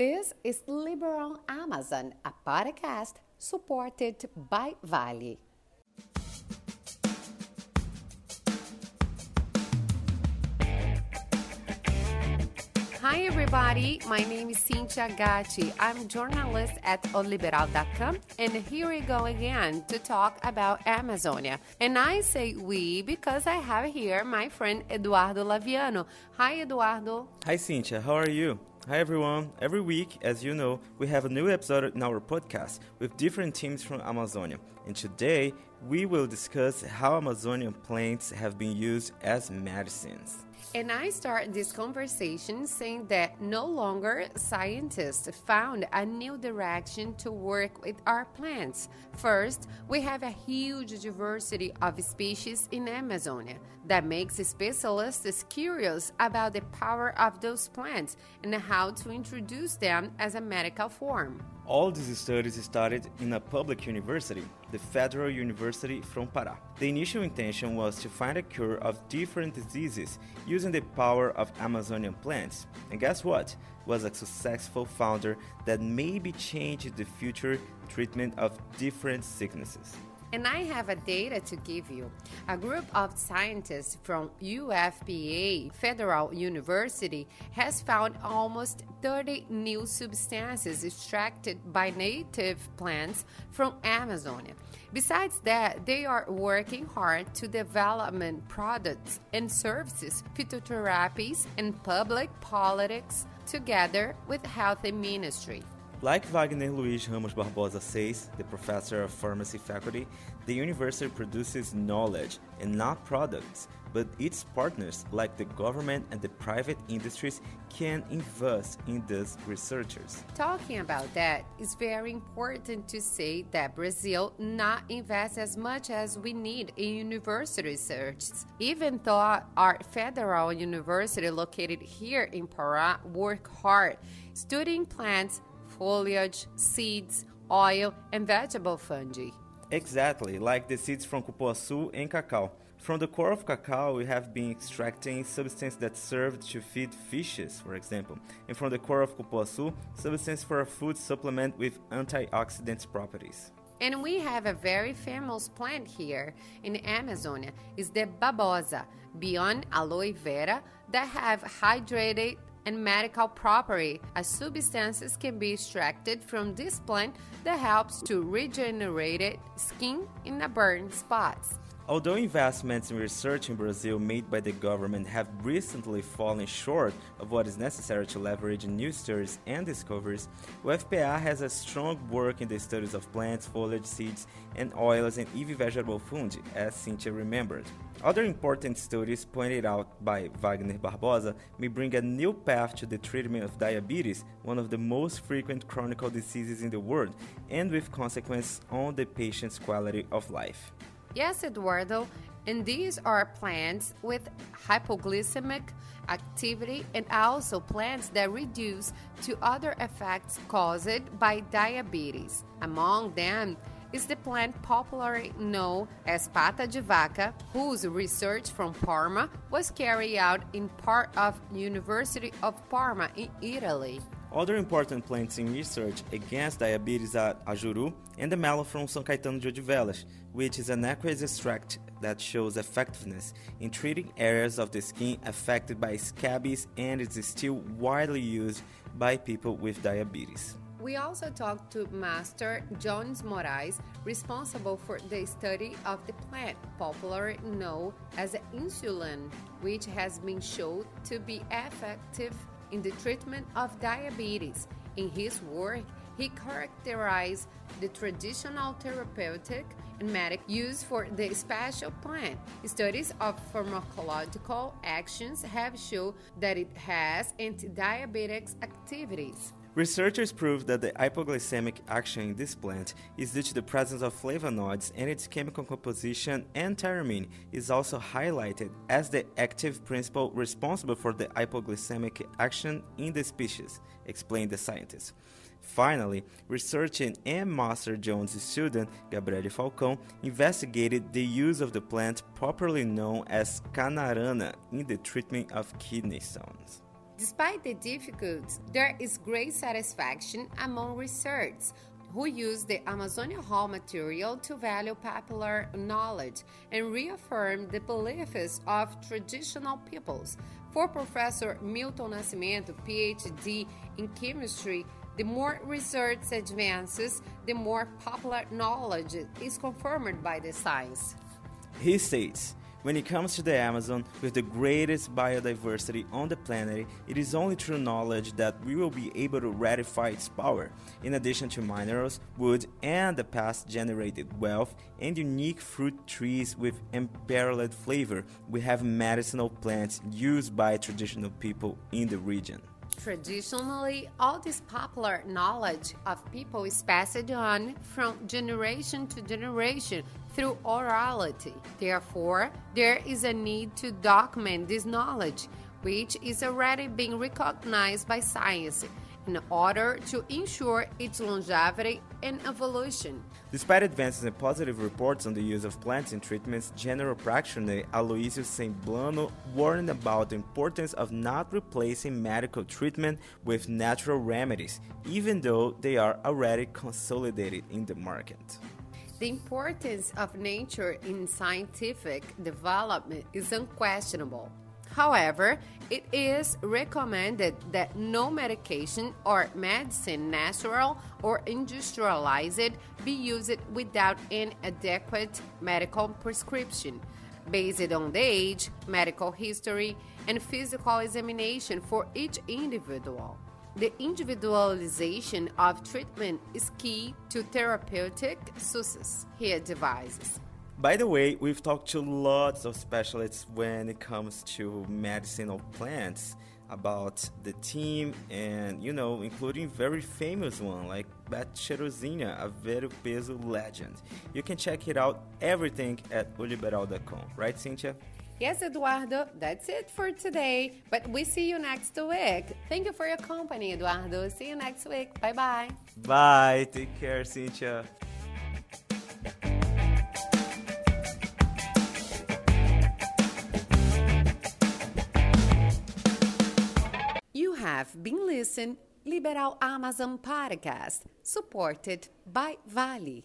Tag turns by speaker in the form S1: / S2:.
S1: This is Liberal Amazon, a podcast supported by Vale. Hi, everybody. My name is Cynthia Gatti. I'm journalist at oliberal.com, and here we go again to talk about Amazonia. And I say we because I have here my friend Eduardo Laviano. Hi, Eduardo.
S2: Hi, Cynthia. How are you? Hi everyone. Every week, as you know, we have a new episode in our podcast with different teams from Amazonia. And today, we will discuss how Amazonian plants have been used as medicines.
S1: And I start this conversation saying that no longer scientists found a new direction to work with our plants. First, we have a huge diversity of species in Amazonia that makes specialists curious about the power of those plants and how to introduce them as a medical form.
S2: All these studies started in a public university, the Federal University from Pará. The initial intention was to find a cure of different diseases using the power of Amazonian plants. And guess what? Was a successful founder that maybe changed the future treatment of different sicknesses.
S1: And I have a data to give you. A group of scientists from UFPA Federal University has found almost 30 new substances extracted by native plants from Amazonia. Besides that, they are working hard to develop products and services, phytotherapies, and public politics together with health ministry.
S2: Like Wagner Luiz Ramos Barbosa says, the professor of pharmacy faculty, the university produces knowledge and not products, but its partners, like the government and the private industries, can invest in these researchers.
S1: Talking about that, it's very important to say that Brazil not invests as much as we need in university research. Even though our federal university located here in Pará work hard studying plants foliage, seeds, oil, and vegetable fungi.
S2: Exactly, like the seeds from cupuaçu and cacao. From the core of cacao, we have been extracting substances that served to feed fishes, for example. And from the core of cupuaçu, substance for a food supplement with antioxidant properties.
S1: And we have a very famous plant here in Amazonia. It's the babosa, beyond aloe vera, that have hydrated and medical property as substances can be extracted from this plant that helps to regenerate skin in the burn spots.
S2: Although investments in research in Brazil made by the government have recently fallen short of what is necessary to leverage new studies and discoveries, UFPA has a strong work in the studies of plants, foliage, seeds, and oils, and even vegetable fungi, as Cynthia remembered. Other important studies pointed out by Wagner Barbosa may bring a new path to the treatment of diabetes, one of the most frequent chronic diseases in the world, and with consequences on the patient's quality of life.
S1: Yes, Eduardo, and these are plants with hypoglycemic activity and also plants that reduce to other effects caused by diabetes. Among them is the plant popularly known as pata de vaca, whose research from Parma was carried out in part of University of Parma in Italy.
S2: Other important plants in research against diabetes are ajuru and the mallow from São Caetano de Odivelas, which is an aqueous extract that shows effectiveness in treating areas of the skin affected by scabies and is still widely used by people with diabetes.
S1: We also talked to Master Jones Moraes, responsible for the study of the plant, popularly known as insulin, which has been shown to be effective in the treatment of diabetes. In his work, he characterized the traditional therapeutic and medic use for the special plant. Studies of pharmacological actions have shown that it has anti-diabetic activities.
S2: Researchers proved that the hypoglycemic action in this plant is due to the presence of flavonoids and its chemical composition, and tyramine is also highlighted as the active principle responsible for the hypoglycemic action in the species, explained the scientists. Finally, researcher and Master Jones' student, Gabriele Falcão, investigated the use of the plant popularly known as canarana in the treatment of kidney stones.
S1: Despite the difficulties, there is great satisfaction among researchers who use the Amazonia raw material to value popular knowledge and reaffirm the beliefs of traditional peoples. For Professor Milton Nascimento, PhD in chemistry, the more research advances, the more popular knowledge is confirmed by the science.
S2: He states, when it comes to the Amazon, with the greatest biodiversity on the planet, it is only through knowledge that we will be able to ratify its power. In addition to minerals, wood, and the past generated wealth and unique fruit trees with unparalleled flavor, we have medicinal plants used by traditional people in the region.
S1: Traditionally, all this popular knowledge of people is passed on from generation to generation through orality. Therefore, there is a need to document this knowledge, which is already being recognized by science in order to ensure its longevity and evolution.
S2: Despite advances and positive reports on the use of plants in treatments, General Practitioner Aloysio Semblano warned about the importance of not replacing medical treatment with natural remedies, even though they are already consolidated in the market.
S1: The importance of nature in scientific development is unquestionable. However, it is recommended that no medication or medicine, natural or industrialized, be used without an adequate medical prescription based on the age, medical history, and physical examination for each individual. The individualization of treatment is key to therapeutic success, he advises.
S2: By the way, we've talked to lots of specialists when it comes to medicinal plants about the team and, you know, including very famous one like Beth Cheirosinha, a very peso legend. You can check it out everything at oliberal.com, right, Cynthia?
S1: Yes, Eduardo, that's it for today. But we see you next week. Thank you for your company, Eduardo. See you next week. Bye bye.
S2: Bye. Take care, Cynthia.
S1: Have been listening Liberal Amazon Podcast, supported by Vale.